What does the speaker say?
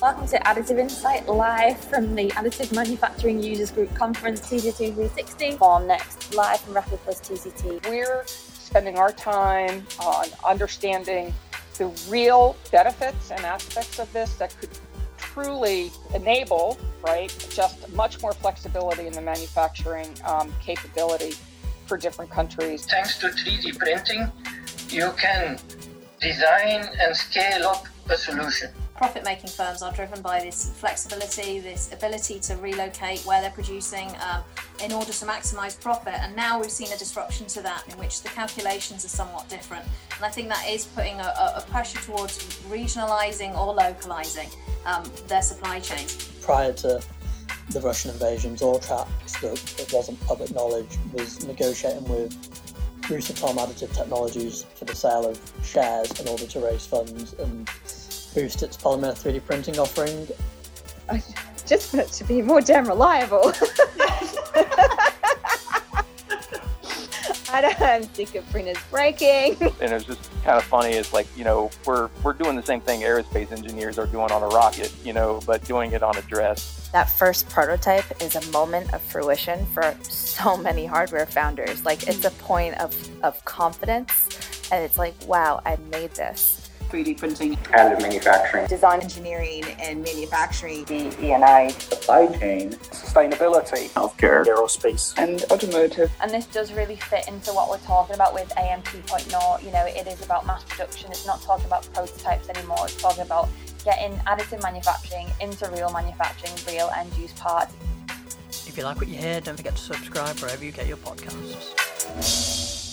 Welcome to Additive Insight live from the Additive Manufacturing Users Group Conference TCT 360 Formnext live from Rapid Plus TCT. We're spending our time on understanding the real benefits and aspects of this that could truly enable, right, just much more flexibility in the manufacturing um, capability for different countries. Thanks to 3D printing, you can design and scale up a solution. Profit making firms are driven by this flexibility, this ability to relocate where they're producing um, in order to maximize profit. And now we've seen a disruption to that in which the calculations are somewhat different. And I think that is putting a, a pressure towards regionalizing or localizing um, their supply chains. Prior to the Russian invasion, Zortrax, that wasn't public knowledge, was negotiating with Rosatom Additive Technologies for the sale of shares in order to raise funds and boost its polymer 3D printing offering. I just want it to be more damn reliable. I don't, I'm sick of printers breaking. And it's just kind of funny. It's like you know we're we're doing the same thing aerospace engineers are doing on a rocket, you know, but doing it on a dress. That first prototype is a moment of fruition for so many hardware founders. Like it's a point of of confidence, and it's like, wow, I made this. 3D printing, additive manufacturing, design engineering and manufacturing, DE&I, supply chain, sustainability, healthcare, aerospace, and automotive. And this does really fit into what we're talking about with AM 2.0. You know, it is about mass production. It's not talking about prototypes anymore. It's talking about getting additive manufacturing into real manufacturing, real end use parts. If you like what you hear, don't forget to subscribe wherever you get your podcasts.